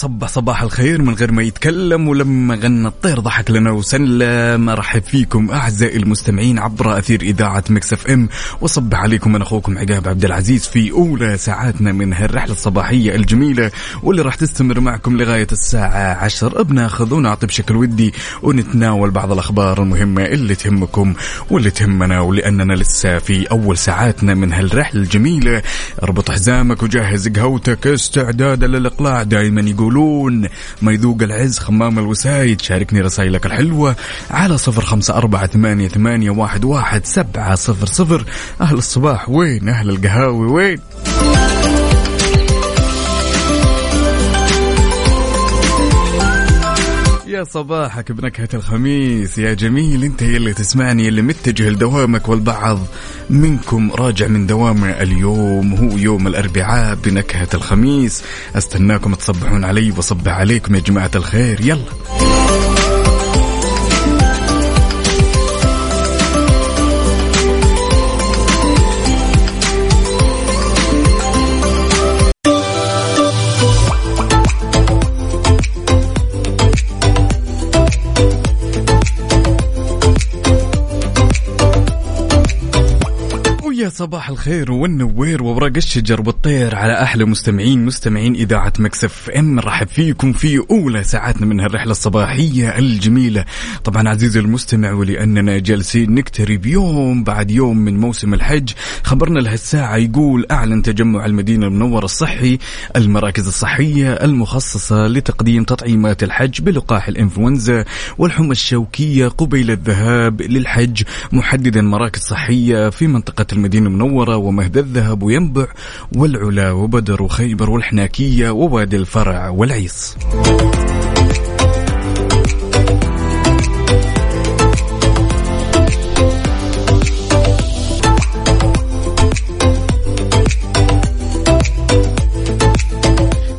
يي وصبح صباح الخير من غير ما يتكلم ولما غنى الطير ضحك لنا وسلم. أرحب فيكم أعزائي المستمعين عبر أثير إذاعة Mix FM. وصبح عليكم أنا أخوكم عقاب عبد العزيز في أولى ساعاتنا من هالرحلة الصباحية الجميلة واللي راح تستمر معكم لغاية الساعة 10 بناخذ ونعطي بشكل ودي ونتناول بعض الأخبار المهمة اللي تهمكم واللي تهمنا ولأننا لسه في أول ساعاتنا من هالرحلة الجميلة. اربط حزامك وجهز قهوتك. استعدادا للإقلاع. دائما يقولون ما يذوق العز خمام الوسايد شاركني رسائلك الحلوة على صفر خمسة أربعة ثمانية, ثمانية واحد, واحد سبعة صفر صفر. أهل الصباح وين؟ أهل القهاوي وين؟ يا صباحك بنكهة الخميس. يا جميل انت يلي تسمعني يلي متجه لدوامك والبعض. منكم راجع من دوامه اليوم هو يوم الأربعاء بنكهة الخميس. أستناكم تصبحون علي وصبح عليكم يا جماعة الخير. يلا. صباح الخير والنوير وورق الشجر والطير على أحلى مستمعين مستمعين إذاعة مكسف إم. نرحب فيكم في أولى ساعاتنا من هالرحله الصباحية الجميلة. طبعا عزيزي المستمع ولأننا جالسين نقترب يوم بعد يوم من موسم الحج خبرنا لهالساعه يقول أعلن تجمع المدينة المنورة الصحي المراكز الصحية المخصصة لتقديم تطعيمات الحج بلقاح الإنفلونزا والحمى الشوكية قبيل الذهاب للحج محددا مراكز صحية في منطقة المدينة المنورة ومهد الذهب وينبع والعلا وبدر وخيبر والحناكية ووادي الفرع والعيص.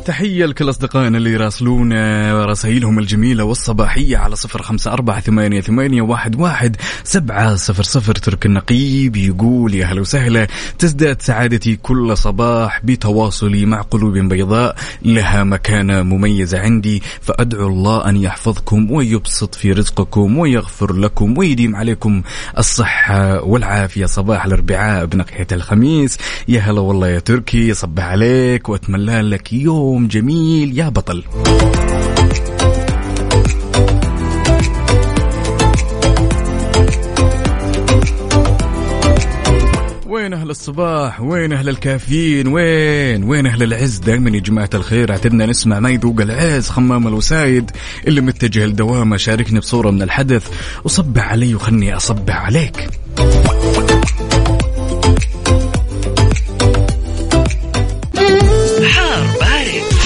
تحية لكل أصدقائنا اللي يراسلونا رسائلهم الجميلة والصباحية على صفر خمسة أربعة ثمانية, ثمانية واحد, واحد سبعة صفر صفر. ترك النقيب يقول يا هلا وسهلا تزداد سعادتي كل صباح بتواصلي مع قلوب بيضاء لها مكانة مميزة عندي فأدعو الله أن يحفظكم ويبسط في رزقكم ويغفر لكم ويديم عليكم الصحة والعافية. صباح الأربعاء بنقية الخميس. يا هلا والله يا تركي صبح عليك وأتمنى لك يوم يوم جميل يا بطل. وين أهل الصباح؟ وين أهل الكافيين؟ وين؟ وين أهل العز؟ دائما يا جماعة الخير اعتدنا نسمع ما يذوق العز خمام الوسايد اللي متجه لدوامة شاركني بصورة من الحدث. وصبح علي وخلني أصبح عليك.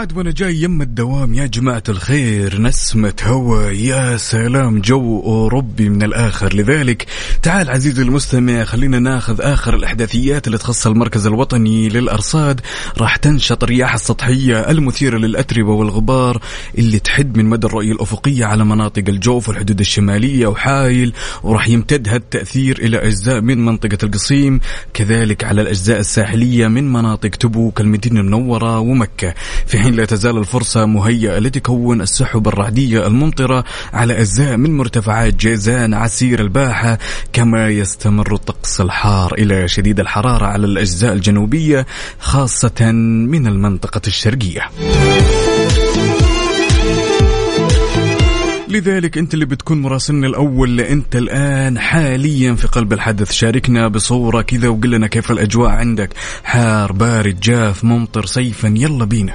عاد وأنا جاي يم الدوام يا جماعة الخير نسمة هوا يا سلام جو أوروبي من الآخر. لذلك تعال عزيزي المستمع خلينا ناخذ آخر الإحداثيات اللي تخص المركز الوطني للأرصاد. راح تنشط الرياح السطحية المثيرة للأتربة والغبار اللي تحد من مدى الرؤية الأفقية على مناطق الجوف والحدود الشمالية وحايل وراح يمتد هذا التأثير إلى أجزاء من منطقة القصيم كذلك على الأجزاء الساحلية من مناطق تبوك المدينة المنورة ومكة. في حين لا تزال الفرصة مهيئة لتكون السحب الرعدية الممطرة على أجزاء من مرتفعات جيزان عسير الباحة كما يستمر الطقس الحار إلى شديد الحرارة على الأجزاء الجنوبية خاصة من المنطقة الشرقية. لذلك أنت اللي بتكون مراسلنا الأول انت الآن حاليا في قلب الحدث. شاركنا بصورة كذا وقل لنا كيف الأجواء عندك. حار بارد جاف ممطر صيفا يلا بينا.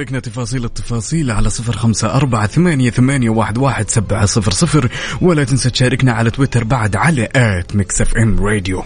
شاركنا تفاصيل التفاصيل على صفر خمسة أربعة ثمانية, ثمانية واحد, واحد سبعة صفر صفر ولا تنسى تشاركنا على تويتر بعد على at Mix FM Radio.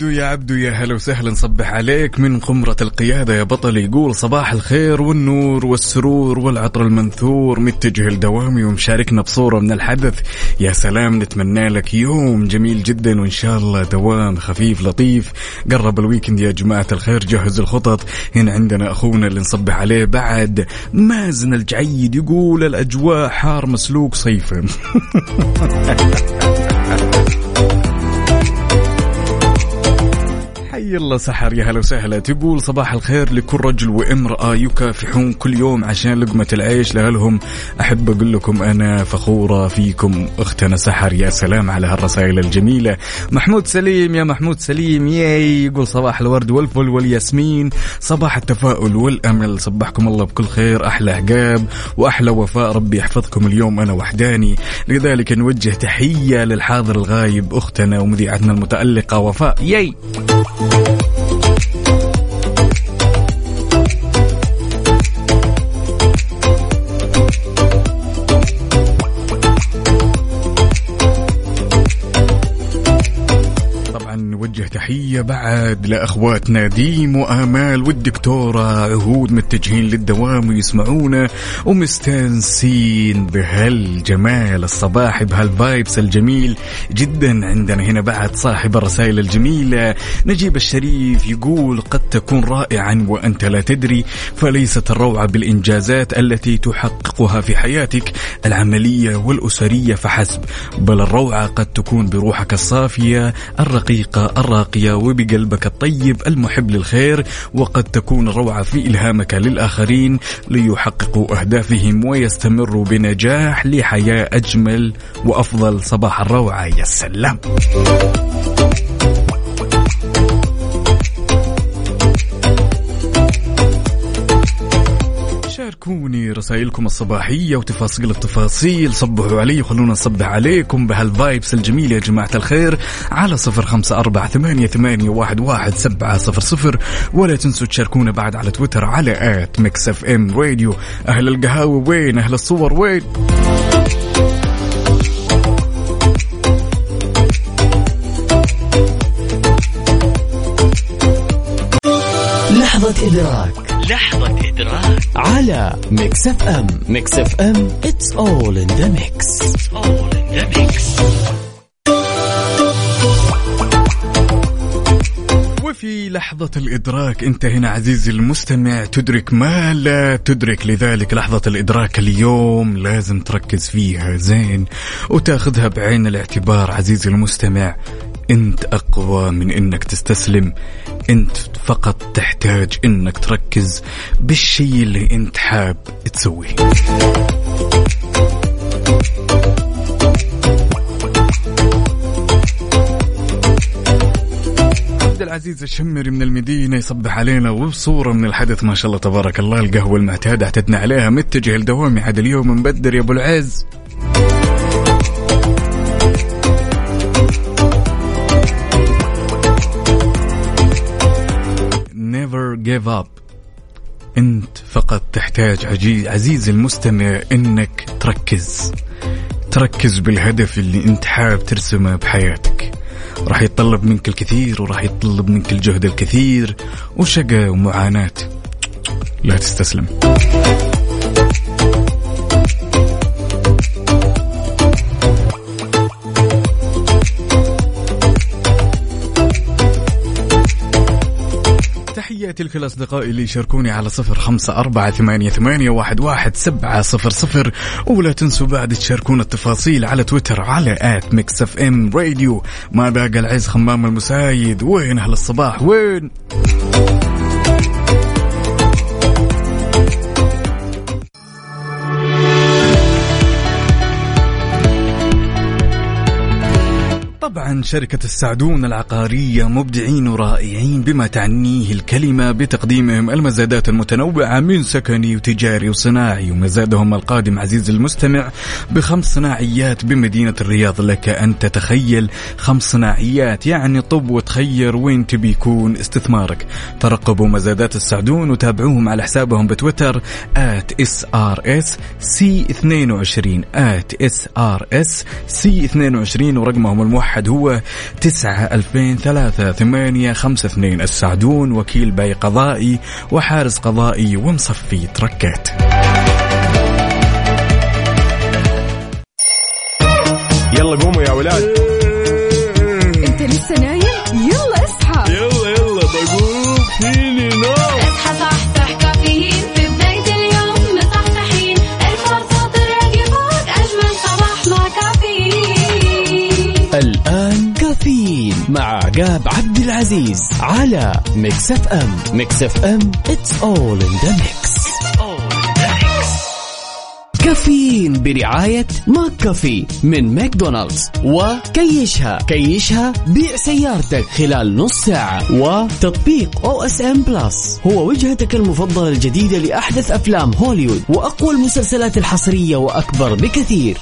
عبدو يا عبدو يا هلا وسهلا نصبح عليك. من قمرة القيادة يا بطل يقول صباح الخير والنور والسرور والعطر المنثور. متجه لدوامي ومشاركنا بصورة من الحدث. يا سلام نتمنى لك يوم جميل جدا وإن شاء الله دوام خفيف لطيف. قرب الويكند يا جماعة الخير جهز الخطط. هنا عندنا أخونا اللي نصبح عليه بعد مازن الجعيد يقول الأجواء حار مسلوق صيفا. حي الله سحر يا هلا وسهلا. تقول صباح الخير لكل رجل وامرأة يكافحون كل يوم عشان لقمة العيش لأهلهم. أحب أقول لكم أنا فخورة فيكم أختنا سحر يا سلام على هالرسائل الجميلة. محمود سليم يا محمود سليم ياي. يقول صباح الورد والفل والياسمين. صباح التفاؤل والأمل صبحكم الله بكل خير أحلى عقاب وأحلى وفاء. ربي يحفظكم اليوم أنا وحداني. لذلك نوجه تحية للحاضر الغايب أختنا ومذيعتنا المتألقة وفاء. ياي. طبعا نوجه تحية بعد لأخواتنا ديم وآمال والدكتورة عهود متجهين للدوام ويسمعونا. ومستانسين بهالجمال الصباحي بهالفايبس الجميل جدا عندنا هنا بعد صاحب الرسائل الجميلة. نجيب الشريف يقول قد تكون رائعا وأنت لا تدري فليست الروعة بالإنجازات التي تحققها في حياتك العملية والأسرية فحسب بل الروعة قد تكون بروحك الصافية الرقيقة الراقية. وبقلبك الطيب المحب للخير وقد تكون الروعة في إلهامك للآخرين ليحققوا أهدافهم ويستمروا بنجاح لحياة أجمل وأفضل. صباح الروعة يا سلام. شاركوني رسائلكم الصباحية وتفاصيل التفاصيل. صبحوا علي وخلونا نصبح عليكم بهالفايبس الجميلة يا جماعة الخير على صفر خمسة أربعة ثمانية, ثمانية واحد, واحد سبعة صفر صفر. ولا تنسوا تشاركونا بعد على تويتر على at Mix FM Radio. أهل القهاوي وين؟ أهل الصور وين؟ لحظة إدراك لحظة إدراك. على Mix FM Mix FM it's all in the mix. It's all in the mix. وفي لحظة الإدراك أنت هنا عزيزي المستمع تدرك ما لا تدرك. لذلك لحظة الإدراك اليوم لازم تركز فيها زين وتاخذها بعين الاعتبار عزيزي المستمع. أنت أقوى من أنك تستسلم. أنت فقط تحتاج أنك تركز بالشيء اللي أنت حاب تسويه. العزيز الشمري من المدينة يصبح علينا وبصورة من الحدث ما شاء الله تبارك الله. القهوة المعتادة اعتدنا عليها متجه لدوامي عاد اليوم مبدر يا أبو العز. Give up. انت فقط تحتاج عجيز عزيزي المستمع انك تركز. تركز بالهدف اللي انت حاب ترسمه بحياتك. راح يتطلب منك الكثير وراح يتطلب منك الجهد الكثير وشقى ومعاناة. لا تستسلم. تحياتي لكل أصدقائي اللي يشاركوني على صفر خمسة أربعة ثمانية, ثمانية واحد, واحد سبعة صفر صفر. ولا تنسوا بعد تشاركون التفاصيل على تويتر على at Mix FM Radio ما باقى العز خمام المسايد. وين أهل الصباح؟ وين؟ طبعا شركة السعدون العقارية مبدعين ورائعين بما تعنيه الكلمة بتقديمهم المزادات المتنوعة من سكني وتجاري وصناعي ومزادهم القادم عزيز المستمع بخمس صناعيات بمدينة الرياض. لك أن تتخيل خمس صناعيات يعني طب وتخير وين تبي يكون استثمارك. ترقبوا مزادات السعدون وتابعوهم على حسابهم بتويتر at srs c22 at srs c22 ورقمهم الموحد واحد هو تسعة ألفين ثلاثة ثمانية خمسة اثنين السعدون وكيل باي قضائي وحارس قضائي ومصفي تركات. يلا قوموا يا ولاد. إنت لسه نايم؟ يلا اصحى. يلا يلا بقوم. فيني عقاب عبد العزيز على Mix FM. Mix FM it's all in the mix. كافيين برعاية McCafé من ماكدونالدز وكيشها كيشها بيع سيارتك خلال نص ساعة وتطبيق OSN Plus هو وجهتك المفضلة الجديدة لأحدث أفلام هوليوود وأقوى المسلسلات الحصرية وأكبر بكثير.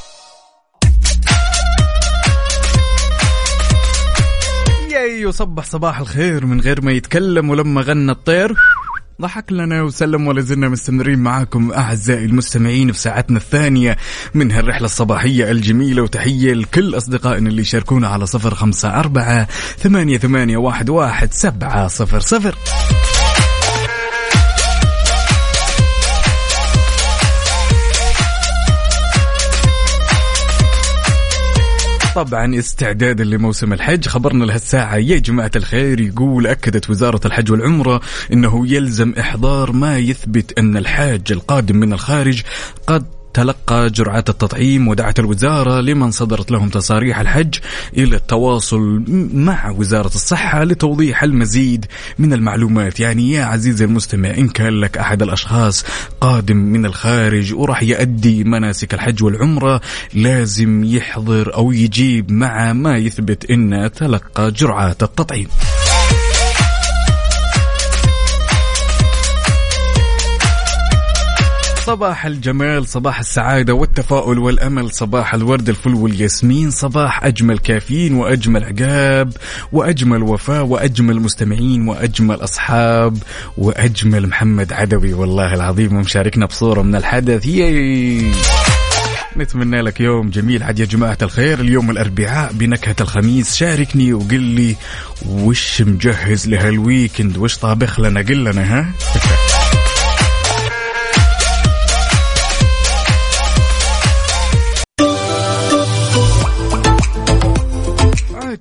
ياي وصبح صباح الخير من غير ما يتكلم ولما غنى الطير. ضحك لنا وسلم ولا زلنا مستمرين معاكم أعزائي المستمعين في ساعتنا الثانية من هالرحلة الصباحية الجميلة. وتحية لكل أصدقائنا اللي يشاركونا على صفر خمسة أربعة ثمانية, ثمانية واحد, واحد سبعة صفر صفر. طبعا استعدادا لموسم الحج. خبرنا لهالساعة يا جماعة الخير يقول أكدت وزارة الحج والعمرة أنه يلزم إحضار ما يثبت أن الحاج القادم من الخارج قد تلقى جرعات التطعيم ودعت الوزارة لمن صدرت لهم تصاريح الحج إلى التواصل مع وزارة الصحة لتوضيح المزيد من المعلومات. يعني يا عزيزي المستمع إن كان لك أحد الأشخاص قادم من الخارج وراح يؤدي مناسك الحج والعمرة لازم يحضر أو يجيب مع ما يثبت أنه تلقى جرعات التطعيم. صباح الجمال صباح السعادة والتفاؤل والأمل صباح الورد الفل والياسمين صباح أجمل كافيين وأجمل عقاب وأجمل وفاء وأجمل مستمعين وأجمل أصحاب وأجمل محمد عدوي والله العظيم ومشاركنا بصورة من الحدث. ياي! نتمنى لك يوم جميل. عاد يا جماعة الخير اليوم الأربعاء بنكهة الخميس. شاركني وقل لي وش مجهز لهالويكند وش طابخ لنا؟ قل لنا ها؟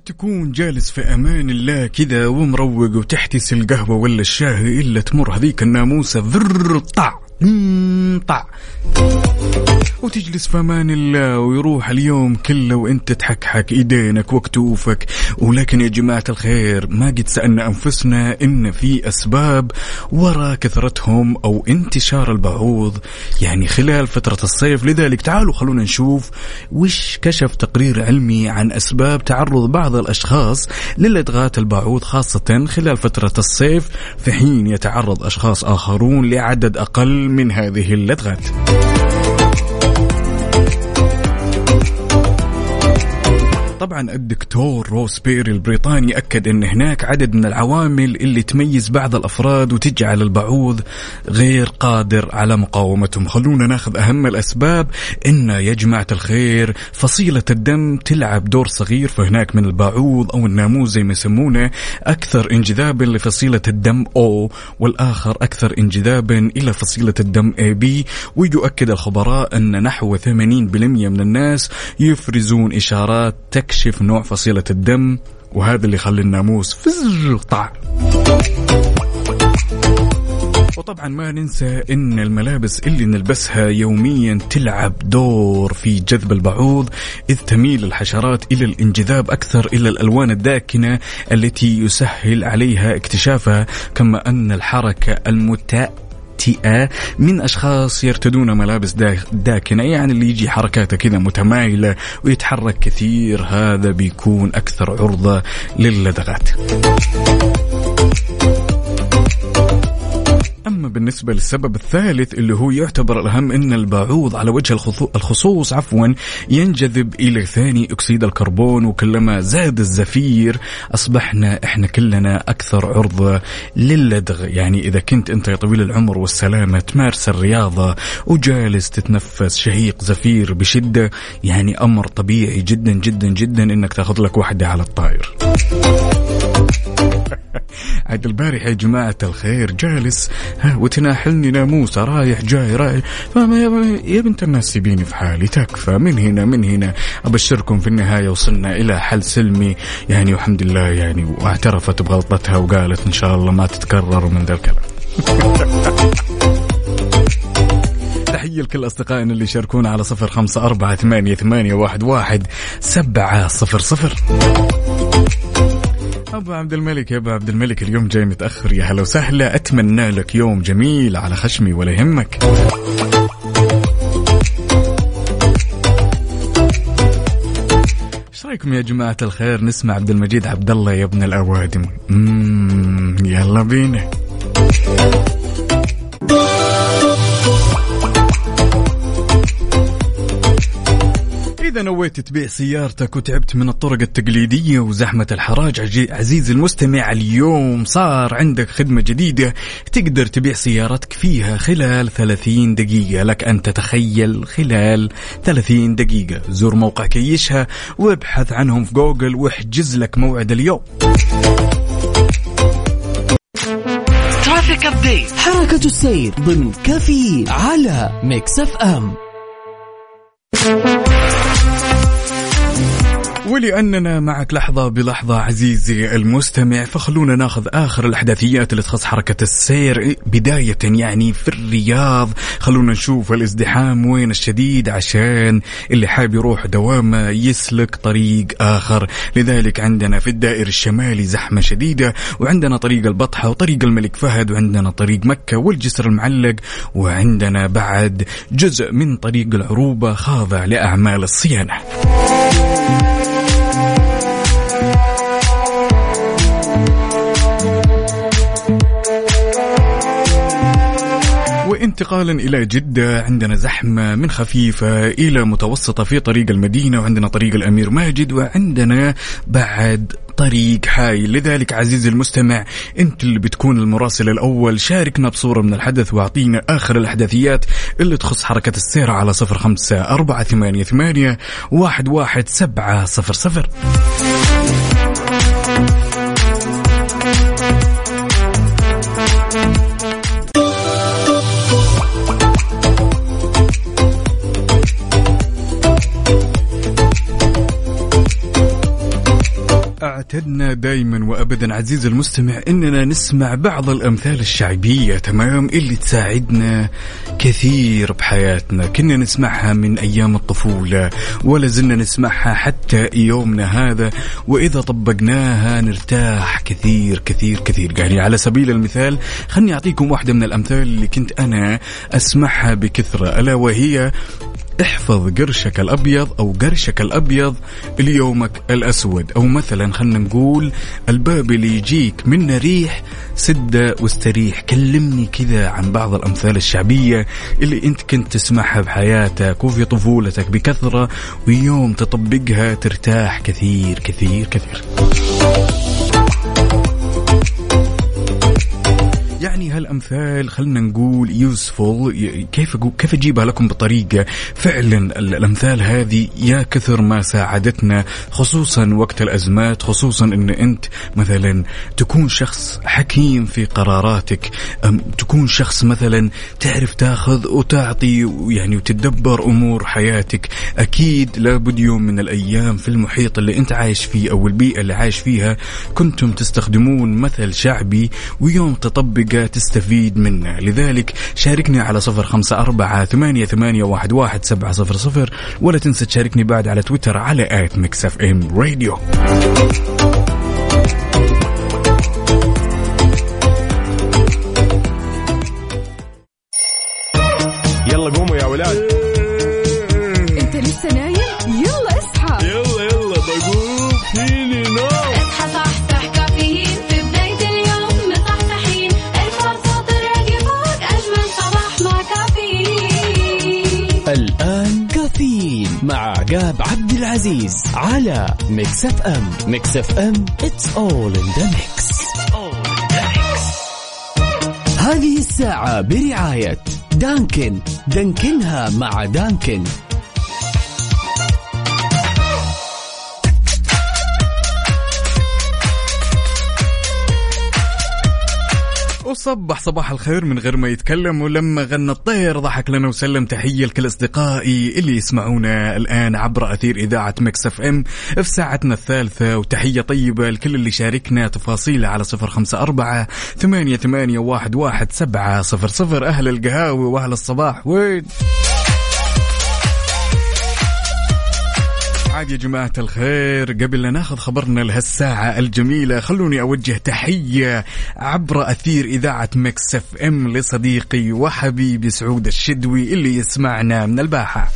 تكون جالس في أمان الله كذا ومروق وتحتس القهوة ولا الشاي إلا تمر هذيك الناموسة ذر طع طع وتجلس في أمان الله ويروح اليوم كله وأنت تحكحك إيدينك وكتوفك. ولكن يا جماعة الخير ما قد سألنا أنفسنا إن في أسباب وراء كثرتهم أو انتشار البعوض. يعني خلال فترة الصيف. لذلك تعالوا خلونا نشوف وش كشف تقرير علمي عن أسباب تعرض بعض الأشخاص للدغات البعوض خاصة خلال فترة الصيف. في حين يتعرض أشخاص آخرون لعدد أقل من هذه اللدغات طبعا الدكتور روس بيري البريطاني أكد أن هناك عدد من العوامل اللي تميز بعض الأفراد وتجعل البعوض غير قادر على مقاومتهم. خلونا ناخذ أهم الأسباب. أن يا جماعة الخير فصيلة الدم تلعب دور صغير فهناك من البعوض أو الناموس زي ما يسمونه. أكثر انجذابا لفصيلة الدم O والآخر أكثر انجذابا إلى فصيلة الدم AB ويؤكد الخبراء أن نحو 80% من الناس يفرزون إشارات تكشف نوع فصيلة الدم وهذا اللي يخلي الناموس فزر طع وطبعا ما ننسى إن الملابس اللي نلبسها يوميا تلعب دور في جذب البعوض إذ تميل الحشرات إلى الانجذاب أكثر إلى الألوان الداكنة التي يسهل عليها اكتشافها كما أن الحركة المتأ تئة من أشخاص يرتدون ملابس دا- داكنة يعني اللي يجي حركاته كذا متمايلة ويتحرك كثير هذا بيكون أكثر عرضة للدغات بالنسبة للسبب الثالث اللي هو يعتبر الأهم أن البعوض على وجه الخصو- الخصوص عفوا ينجذب إلى ثاني أكسيد الكربون وكلما زاد الزفير أصبحنا إحنا كلنا أكثر عرضة للدغ. يعني إذا كنت أنت يا طويل العمر والسلامة تمارس الرياضة وجالس تتنفس شهيق زفير بشدة يعني أمر طبيعي جدا جدا جدا أنك تأخذ لك واحدة على الطاير عاد البارح يا جماعة الخير جالس ها وتناحلني ناموسة رايح جاي رايح. فما يا, بنت الناس سيبيني في حالي تكفى. من هنا من هنا. أبشركم في النهاية وصلنا إلى حل سلمي. يعني والحمد لله يعني واعترفت بغلطتها وقالت إن شاء الله ما تتكرر من ذا الكلام. تحية لكل أصدقائنا اللي يشاركونا على صفر خمسة أربعة ثمانية, ثمانية واحد, واحد سبعة صفر صفر. أبو عبد الملك يا أبو عبد الملك اليوم جاي متأخر. يا هلا وسهلا. أتمنى لك يوم جميل على خشمي ولا يهمك. إيش رأيكم يا جماعة الخير؟ نسمع عبد المجيد عبد الله يا ابن الأوادم. مم يلا بينا. إذا نويت تبيع سيارتك وتعبت من الطرق التقليدية وزحمة الحراج عزيزي المستمع اليوم صار عندك خدمة جديدة تقدر تبيع سيارتك فيها خلال 30 دقيقة. لك أن تتخيل خلال 30 دقيقة. زور موقع كيشها وابحث عنهم في جوجل واحجز لك موعد اليوم. traffic update حركة السير ضمن كافيين على Mix FM. ولأننا معك لحظة بلحظة عزيزي المستمع فخلونا ناخذ آخر الأحداثيات اللي تخص حركة السير بداية يعني في الرياض. خلونا نشوف الازدحام وين الشديد عشان اللي حاب يروح دوامه يسلك طريق آخر. لذلك عندنا في الدائر الشمالي زحمة شديدة وعندنا طريق البطحة وطريق الملك فهد وعندنا طريق مكة والجسر المعلق وعندنا بعد جزء من طريق العروبة خاضع لأعمال الصيانة. وانتقالا إلى جدة عندنا زحمة من خفيفة إلى متوسطة في طريق المدينة وعندنا طريق الأمير ماجد وعندنا بعد طريق حايل لذلك عزيزي المستمع أنت اللي بتكون المراسل الأول. شاركنا بصورة من الحدث وأعطينا آخر الأحداثيات اللي تخص حركة السير على صفر خمسة أربعة ثمانية ثمانية واحد واحد سبعة صفر صفر. أعتدنا دائما وابدا عزيزي المستمع إننا نسمع بعض الأمثال الشعبية تمام؟ اللي تساعدنا كثير بحياتنا. كنا نسمعها من أيام الطفولة ولا زلنا نسمعها حتى يومنا هذا وإذا طبقناها نرتاح كثير كثير كثير. يعني على سبيل المثال خلني أعطيكم واحدة من الأمثال اللي كنت أنا أسمعها بكثرة ألا وهي احفظ قرشك الأبيض أو قرشك الأبيض ليومك الأسود. أو مثلا خلينا نقول الباب اللي يجيك منه ريح سدة واستريح. كلمني كذا عن بعض الأمثال الشعبية اللي أنت كنت تسمعها بحياتك وفي طفولتك بكثرة ويوم تطبقها ترتاح كثير كثير كثير. يعني هالأمثال خلينا نقول يوسفول كيف كيف أجيبها لكم بطريقة؟ فعلا ال- الأمثال هذه يا كثر ما ساعدتنا خصوصا وقت الأزمات خصوصا إن أنت مثلا تكون شخص حكيم في قراراتك أم تكون شخص مثلا تعرف تاخذ وتعطي يعني وتدبر أمور حياتك. أكيد لابد يوم من الأيام في المحيط اللي أنت عايش فيه أو البيئة اللي عايش فيها كنتم تستخدمون مثل شعبي ويوم تطبقه تستفيد منه. لذلك شاركني على صفر خمسة أربعة ثمانية, ثمانية واحد, واحد سبعة صفر صفر. ولا تنسى تشاركني بعد على تويتر على at Mix FM راديو. على Mix FM Mix FM it's all in the mix. هذه الساعة برعاية Dunkin. دانكنها مع Dunkin. وصبح صباح الخير من غير ما يتكلم ولما غنى الطير ضحك لنا وسلم تحية لكل أصدقائي اللي يسمعونا الآن عبر أثير إذاعة Mix FM في ساعتنا الثالثة وتحية طيبة لكل اللي شاركنا تفاصيله على صفر خمسة أربعة ثمانية, ثمانية واحد, واحد سبعة صفر صفر. أهل القهاوي وأهل الصباح وين؟ عاد يا جماعة الخير. قبل لا ناخذ خبرنا لهالساعة الجميلة خلوني أوجه تحية عبر أثير إذاعة Mix FM لصديقي وحبيبي سعود الشدوي اللي يسمعنا من الباحة.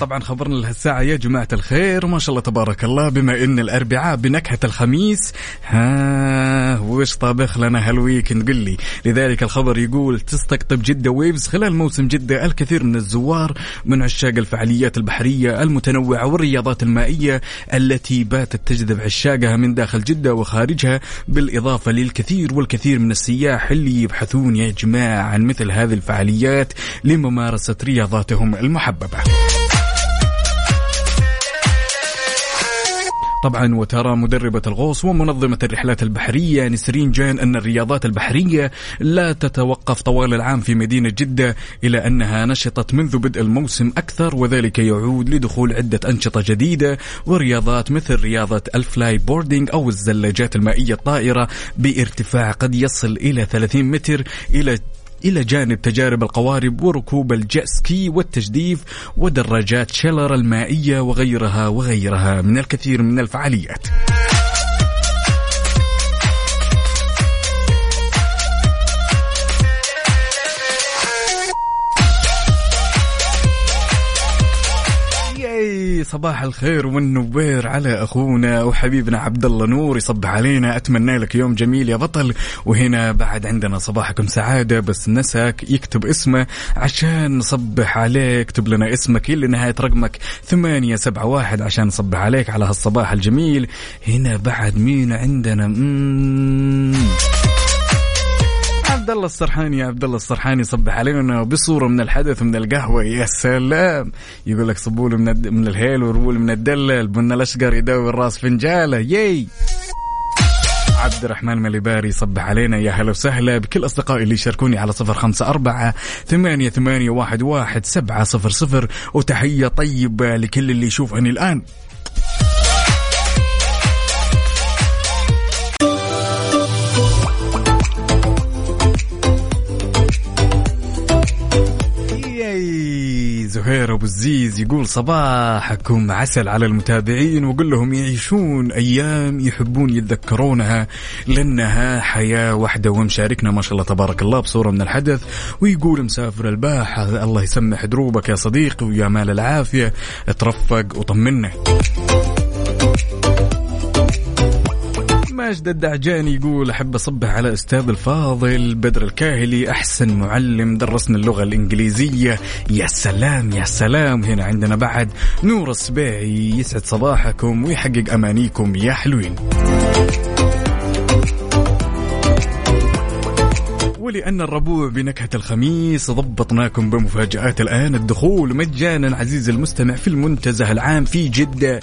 طبعا خبرنا لهالساعة يا جماعة الخير ما شاء الله تبارك الله بما إن الأربعاء بنكهة الخميس. ها وش طابخ لنا هال weekend؟ قل لي. لذلك الخبر يقول تستقطب جدة Waves خلال موسم جدة الكثير من الزوار من عشاق الفعاليات البحرية المتنوعة والرياضات المائية التي باتت تجذب عشاقها من داخل جدة وخارجها بالإضافة للكثير والكثير من السياح اللي يبحثون يا جماعة عن مثل هذه الفعاليات لممارسة رياضاتهم المحببة. طبعا وترى مدربة الغوص ومنظمة الرحلات البحرية نسرين جان أن الرياضات البحرية لا تتوقف طوال العام في مدينة جدة إلا أنها نشطت منذ بدء الموسم أكثر وذلك يعود لدخول عدة أنشطة جديدة ورياضات مثل رياضة ال flyboarding أو الزلاجات المائية الطائرة بارتفاع قد يصل إلى 30 متر إلى إلى جانب تجارب القوارب وركوب ال jet ski والتجديف ودراجات Schiller المائية وغيرها وغيرها من الكثير من الفعاليات. صباح الخير والنوير على أخونا وحبيبنا عبد الله نور يصبح علينا. أتمنى لك يوم جميل يا بطل. وهنا بعد عندنا صباحكم سعادة بس نسك يكتب اسمه عشان نصبح عليك اكتب لنا اسمك اللي نهاية رقمك ثمانية سبعة واحد عشان نصبح عليك على هالصباح الجميل. هنا بعد مين عندنا؟ مم. عبد الله السرحاني يا عبد الله السرحاني صبح علينا بصورة من الحدث من القهوة يا سلام. يقول لك صبوا من الد... من الهيل ورول من الدله البن الأشقر يداوي الراس فنجالة ياي. عبد الرحمن مليباري صبح علينا يا هلا وسهلا بكل أصدقائي اللي يشاركوني على صفر خمسة أربعة ثمانية, ثمانية واحد, واحد سبعة صفر صفر. وتحية طيبة لكل اللي يشوفني الآن. زهير أبو الزيز يقول صباحكم عسل على المتابعين وقل لهم يعيشون أيام يحبون يتذكرونها لأنها حياة واحدة ومشاركنا ما شاء الله تبارك الله بصورة من الحدث. ويقول مسافر الباحة الله يسمح دروبك يا صديقي ويا مال العافية ترفق وطمنا. ماجد الدعجاني يقول أحب أصبح على أستاذ الفاضل بدر الكاهلي أحسن معلم درسنا اللغة الإنجليزية. يا سلام يا سلام. هنا عندنا بعد نور السبيعي يسعد صباحكم ويحقق أمانيكم يا حلوين. ولأن الربوع بنكهة الخميس ضبطناكم بمفاجآت الآن الدخول مجانا عزيزي المستمع في المنتزه العام في جدة.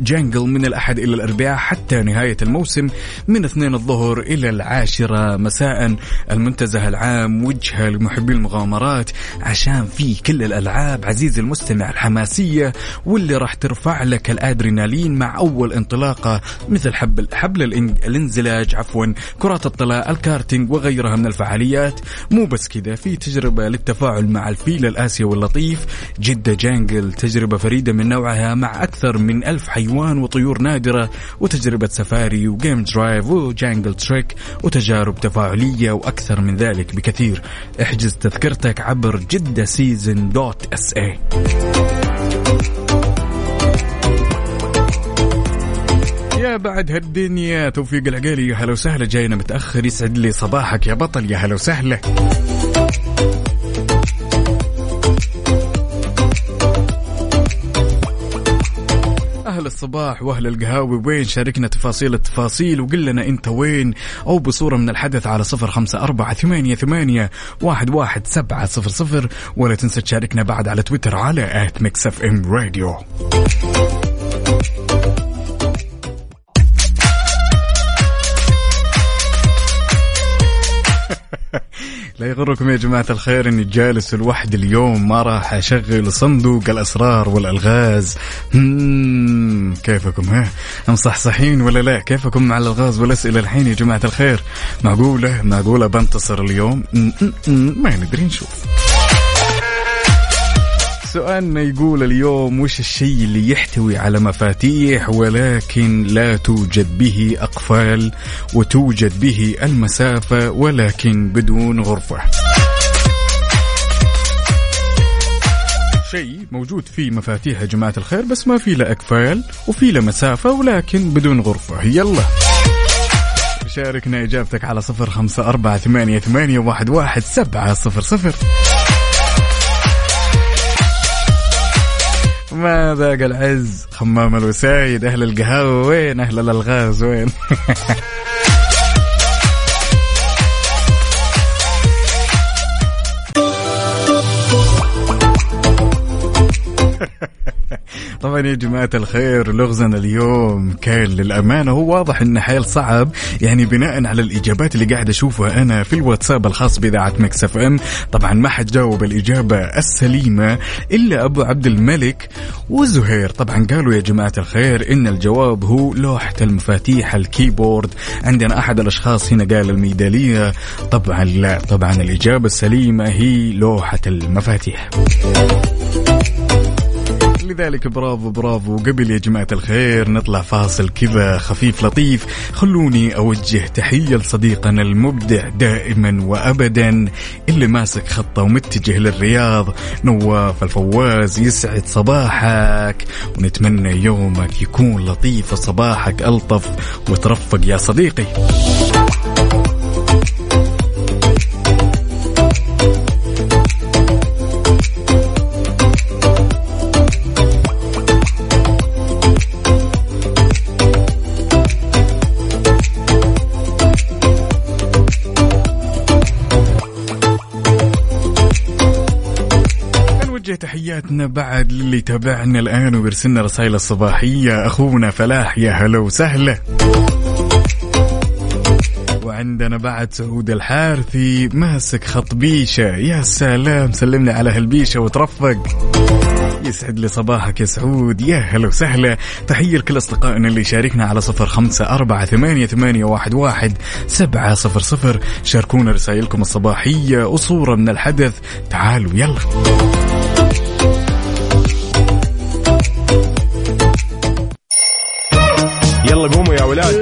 جانجل من الأحد إلى الأربعاء حتى نهاية الموسم من اثنين الظهر إلى العاشرة. مساء المنتزه العام وجهة لمحبي المغامرات عشان في كل الألعاب. عزيزي المستمع الحماسية واللي راح ترفع لك الأدرينالين مع أول انطلاقة مثل حبل حبل الانزلاج عفوا كرات الطلاء الكارتينج وغيرها من الفعاليات. مو بس كذا في تجربة للتفاعل مع الفيل الآسيوي اللطيف جدة Jungle تجربة فريدة من نوعها مع أكثر من ألف حيوان. وطيور نادرة وتجربة سفاري و game drive و jungle trek وتجارب تفاعلية وأكثر من ذلك بكثير. احجز تذكرتك عبر جدة Season dot SA يا بعد هالدنيا توفيق العقيلي يا هلا وسهلا جاينا متأخر يسعد لي صباحك يا بطل يا هلا وسهلا. أهل الصباح وأهل القهاوي وين شاركنا تفاصيل التفاصيل؟ وقل لنا أنت وين؟ أو بصورة من الحدث على صفر خمسة أربعة ثمانية, ثمانية واحد, واحد سبعة صفر صفر ولا تنسى تشاركنا بعد على تويتر على at Mix FM Radio. لا يغركم يا جماعة الخير إني جالس لوحدي اليوم ما راح أشغل صندوق الأسرار والألغاز. كيفكم ها؟ مصحصحين ولا لا؟ كيفكم على الغاز والأسئلة الحين يا جماعة الخير؟ معقولة؟ معقولة بنتصر اليوم؟ ما ندري نشوف. سؤالنا يقول اليوم وش الشيء اللي يحتوي على مفاتيح ولكن لا توجد به أقفال وتوجد به المسافة ولكن بدون غرفة؟ شيء موجود فيه مفاتيح يا جماعة الخير بس ما في له أقفال وفي له مسافة ولكن بدون غرفة. يلا. شاركنا إجابتك على صفر خمسة أربعة ثمانية, ثمانية واحد, واحد سبعة صفر صفر. ما ذاق العز خمام الوسايد؟ أهل القهاوي وين؟ أهل الألغاز وين؟ طبعا يا جماعة الخير لغزنا اليوم. كان للأمانة هو واضح انه حيل صعب يعني بناء على الإجابات اللي قاعد أشوفها أنا في الواتساب الخاص بإذاعة Mix FM. طبعا ما حد جاوب الإجابة السليمة إلا أبو عبد الملك وزهير. طبعا قالوا يا جماعة الخير إن الجواب هو لوحة المفاتيح ال keyboard. عندنا أحد الأشخاص هنا قال الميدالية. طبعا لا طبعا الإجابة السليمة هي لوحة المفاتيح. لذلك برافو برافو. قبل يا جماعة الخير نطلع فاصل كذا خفيف لطيف. خلوني أوجه تحية لصديقنا المبدع دائما وأبدا اللي ماسك خطة ومتجه للرياض نواف الفواز. يسعد صباحك. ونتمنى يومك يكون لطيف وصباحك ألطف. وترفق يا صديقي. تحياتنا بعد للي تابعنا الآن ويرسلنا رسائل الصباحية. أخونا فلاح يا هلا وسهلا. وعندنا بعد سعود الحارثي ماسك خط بيشة؟ يا سلام سلمنا على هالبيشة وترفق. يسعد لي صباحك يا سعود يا هلا وسهلا. تحية لكل أصدقائنا اللي شاركنا على صفر خمسة أربعة ثمانية, ثمانية واحد, واحد سبعة صفر صفر. شاركونا رسائلكم الصباحية وصورة من الحدث. تعالوا يلا. يلا قوموا يا ولاد.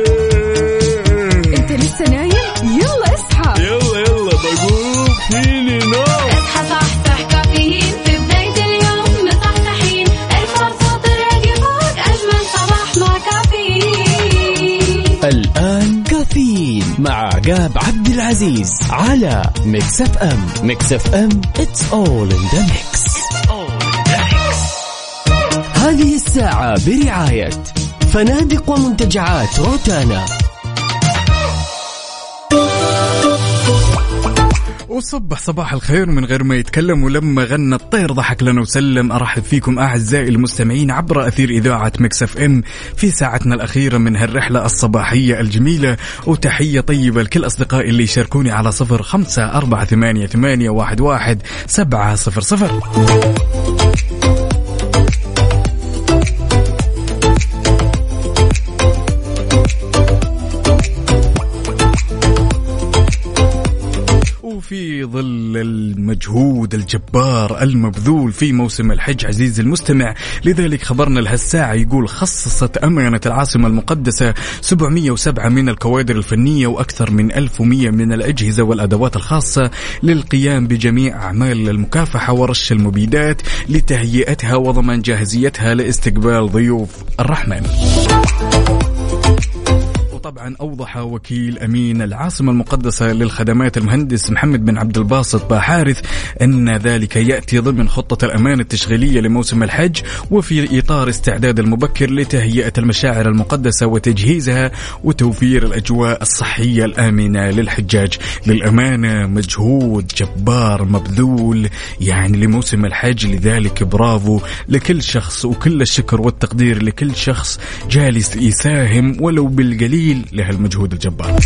انت لسه نايم؟ يلا اصحى. يلا يلا بقوم. فيني نوم. اصحى صحصح كافيين. في بداية اليوم مصحصحين. الفرصة تراقي فوق أجمل صباح مع كافيين. الآن كافيين مع عقاب عبد العزيز على Mix FM Mix FM it's all in the mix. هذه الساعة برعاية فنادق ومنتجعات روتانا. وصبح صباح الخير من غير ما يتكلم ولما غنى الطير ضحك لنا وسلم. أرحب فيكم أعزائي المستمعين عبر أثير إذاعة Mix FM في ساعتنا الأخيرة من هالرحلة الصباحية الجميلة. وتحية طيبة لكل أصدقائي اللي يشاركوني على صفر خمسة أربعة ثمانية, ثمانية واحد, واحد سبعة صفر صفر. ظل المجهود الجبار المبذول في موسم الحج عزيزي المستمع. لذلك خبرنا لهالساعة يقول خصصت أمانة العاصمة المقدسة 707 من الكوادر الفنية وأكثر من 1100 من الأجهزة والأدوات الخاصة للقيام بجميع أعمال المكافحة ورش المبيدات لتهيئتها وضمان جاهزيتها لاستقبال ضيوف الرحمن. طبعا أوضح وكيل أمين العاصمة المقدسة للخدمات المهندس محمد بن عبد الباسط باحارث أن ذلك يأتي ضمن خطة الأمان التشغيلية لموسم الحج وفي إطار استعداد المبكر لتهيئة المشاعر المقدسة وتجهيزها وتوفير الأجواء الصحية الآمنة للحجاج. للأمانة مجهود جبار مبذول يعني لموسم الحج لذلك برافو لكل شخص وكل الشكر والتقدير لكل شخص جالس يساهم ولو بالقليل لهالمجهود الجبار.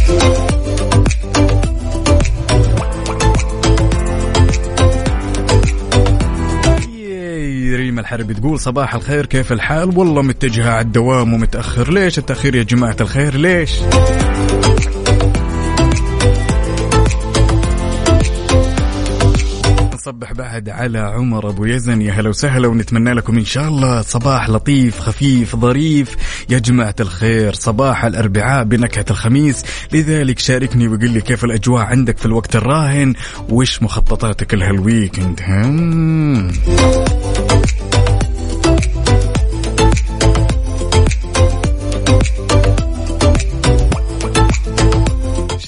ريم الحربي تقول صباح الخير كيف الحال؟ والله متجهة على الدوام ومتأخر. ليش التأخير يا جماعة الخير؟ ليش؟ نصبح بعد على عمر أبو يزن. يا هلا وسهلا ونتمنى لكم إن شاء الله صباح لطيف خفيف ظريف. يا جماعة الخير صباح الأربعاء بنكهة الخميس. لذلك شاركني وقل لي كيف الأجواء عندك في الوقت الراهن؟ وش مخططاتك لهالويكند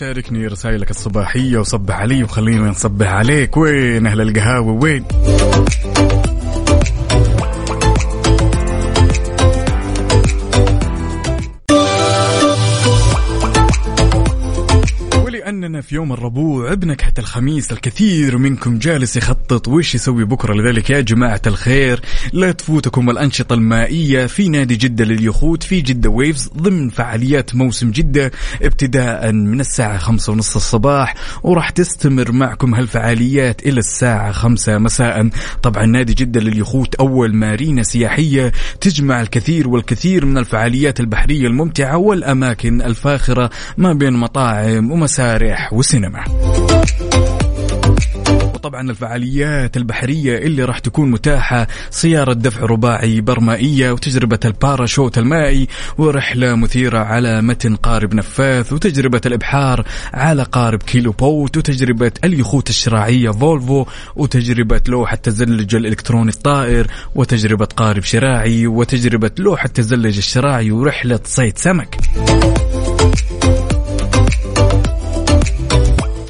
شاركني رسائلك الصباحية وصبح علي وخلينا نصبح عليك. وين أهل القهاوي؟ وين؟ لأننا في يوم الربوع بنكهة الخميس الكثير منكم جالس يخطط وش يسوي بكرة. لذلك يا جماعة الخير لا تفوتكم الأنشطة المائية في نادي جدة لليخوت في جدة ويفز ضمن فعاليات موسم جدة ابتداء من الساعة خمسة ونص الصباح وراح تستمر معكم هالفعاليات إلى الساعة خمسة مساء. طبعا نادي جدة لليخوت أول مارينا سياحية تجمع الكثير والكثير من الفعاليات البحرية الممتعة والأماكن الفاخرة ما بين مطاعم ومسارح مسارح وسينما وطبعا الفعاليات البحرية اللي راح تكون متاحة سيارة دفع رباعي برمائية وتجربة الباراشوت المائي ورحلة مثيرة على متن قارب نفاث وتجربة الإبحار على قارب keel boat وتجربة اليخوت الشراعية Volvo وتجربة لوحة تزلج الإلكتروني الطائر وتجربة قارب شراعي وتجربة لوحة تزلج الشراعي ورحلة صيد سمك.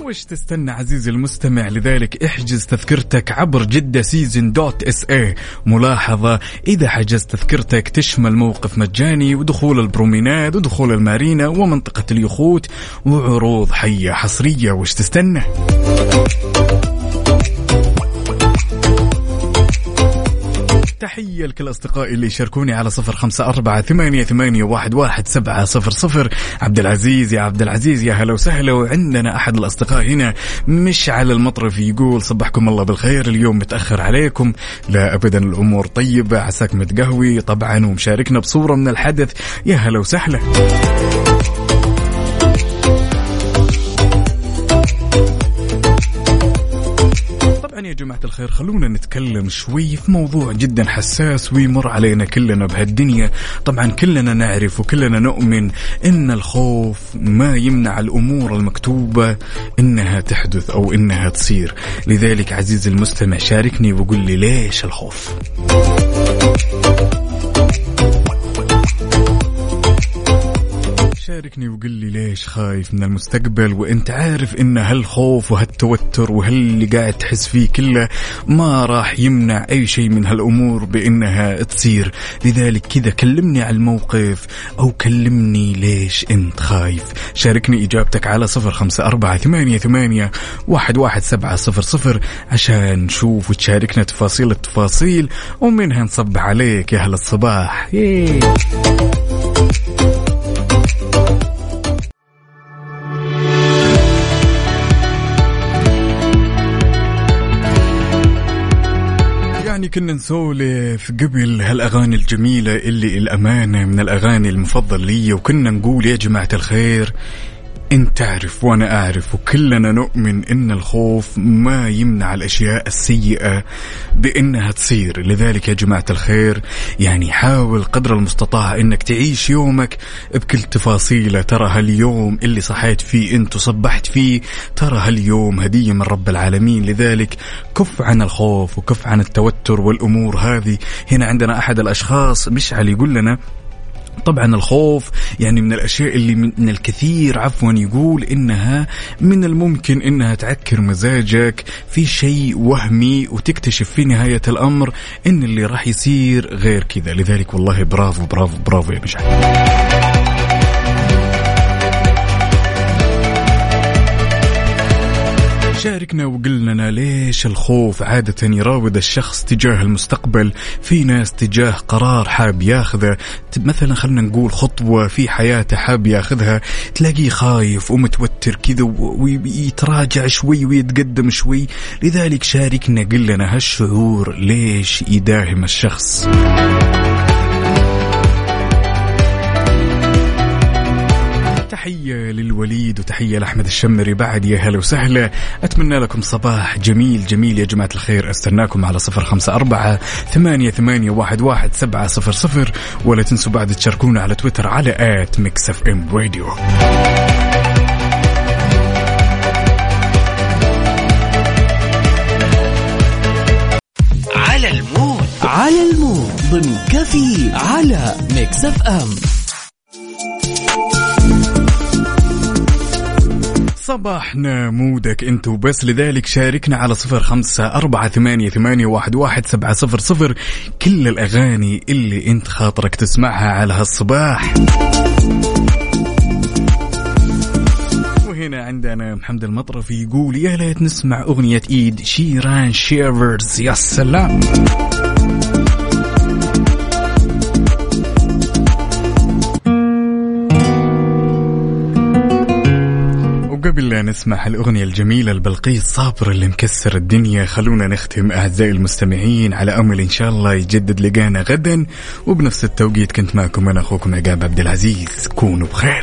وش تستنى عزيزي المستمع؟ لذلك احجز تذكرتك عبر جدة season dot SA ملاحظة إذا حجزت تذكرتك تشمل موقف مجاني ودخول ال promenade ودخول المارينا ومنطقة اليخوت وعروض حية حصرية. وش تستنى؟ تحية لكل أصدقائي اللي يشاركوني على صفر خمسة أربعة ثمانية, ثمانية واحد, واحد سبعة صفر صفر. عبد العزيز يا عبد العزيز يا هلا وسهلا. وعندنا أحد الأصدقاء هنا مشعل المطرف يقول صبحكم الله بالخير اليوم متأخر عليكم لا أبدا الأمور طيبة عساك متقهوي طبعا ومشاركنا بصورة من الحدث. يا هلا وسهلا. طبعا يا جماعة الخير خلونا نتكلم شوي في موضوع جدا حساس ويمر علينا كلنا بهالدنيا. طبعا كلنا نعرف وكلنا نؤمن إن الخوف ما يمنع الأمور المكتوبة إنها تحدث أو إنها تصير. لذلك عزيزي المستمع شاركني وقول لي ليش الخوف؟ شاركني وقل لي ليش خايف من المستقبل وانت عارف إن هالخوف وهالتوتر وهاللي قاعد تحس فيه كله ما راح يمنع أي شيء من هالأمور بإنها تصير. لذلك كذا كلمني على الموقف أو كلمني ليش أنت خايف. شاركني إجابتك على صفر خمسة أربعة ثمانية, ثمانية واحد, واحد سبعة صفر صفر عشان نشوف وتشاركنا تفاصيل التفاصيل ومنها نصب عليك. يا هلا الصباح. ييه. يعني كنا نسولف قبل هالأغاني الجميلة اللي الأمانة من الأغاني المفضل لي وكنا نقول يا جماعة الخير انت تعرف وأنا أعرف وكلنا نؤمن إن الخوف ما يمنع الأشياء السيئة بإنها تصير. لذلك يا جماعة الخير يعني حاول قدر المستطاع إنك تعيش يومك بكل تفاصيله. ترى هاليوم اللي صحيت فيه أنت وصبحت فيه ترى هاليوم هدية من رب العالمين. لذلك كف عن الخوف وكف عن التوتر والأمور هذه. هنا عندنا أحد الأشخاص مشعل يقول لنا طبعا الخوف يعني من الأشياء اللي من الكثير عفوا يقول إنها من الممكن إنها تعكر مزاجك. في شيء وهمي وتكتشف في نهاية الأمر إن اللي راح يصير غير كذا. لذلك والله برافو برافو برافو يا مشعل شاركنا وقلنا ليش الخوف عادة يراود الشخص تجاه المستقبل؟ في ناس تجاه قرار حاب ياخذه. مثلا خلنا نقول خطوة في حياته حاب ياخذها تلاقيه خايف ومتوتر كذا ويتراجع شوي ويتقدم شوي. لذلك شاركنا قلنا هالشعور ليش يداهم الشخص. تحية للوليد وتحية لأحمد الشمري. بعد يا هلا وسهلا. أتمنى لكم صباح جميل جميل يا جماعة الخير. أستناكم على صفر خمسة أربعة ثمانية, ثمانية واحد, واحد سبعة صفر صفر. ولا تنسوا بعد تشاركونا على تويتر على at Mix FM Radio. على ال mood. على ال mood. ضمن كفي على Mix FM. صباحنا mood ك انت وبس لذلك شاركنا على صفر خمسة أربعة ثمانية, ثمانية واحد, واحد سبعة صفر صفر. كل الأغاني اللي انت خاطرك تسمعها على هالصباح. وهنا عندنا محمد المطرفي يقول يا ليت نسمع أغنية Ed Sheeran Shivers يا سلام. قبل لا نسمع الأغنية الجميلة البلقيس صابر اللي مكسر الدنيا خلونا نختم أعزائي المستمعين على أمل إن شاء الله يجدد لقانا غدا. وبنفس التوقيت كنت معكم أنا أخوكم عقاب عبد العزيز. كونوا بخير.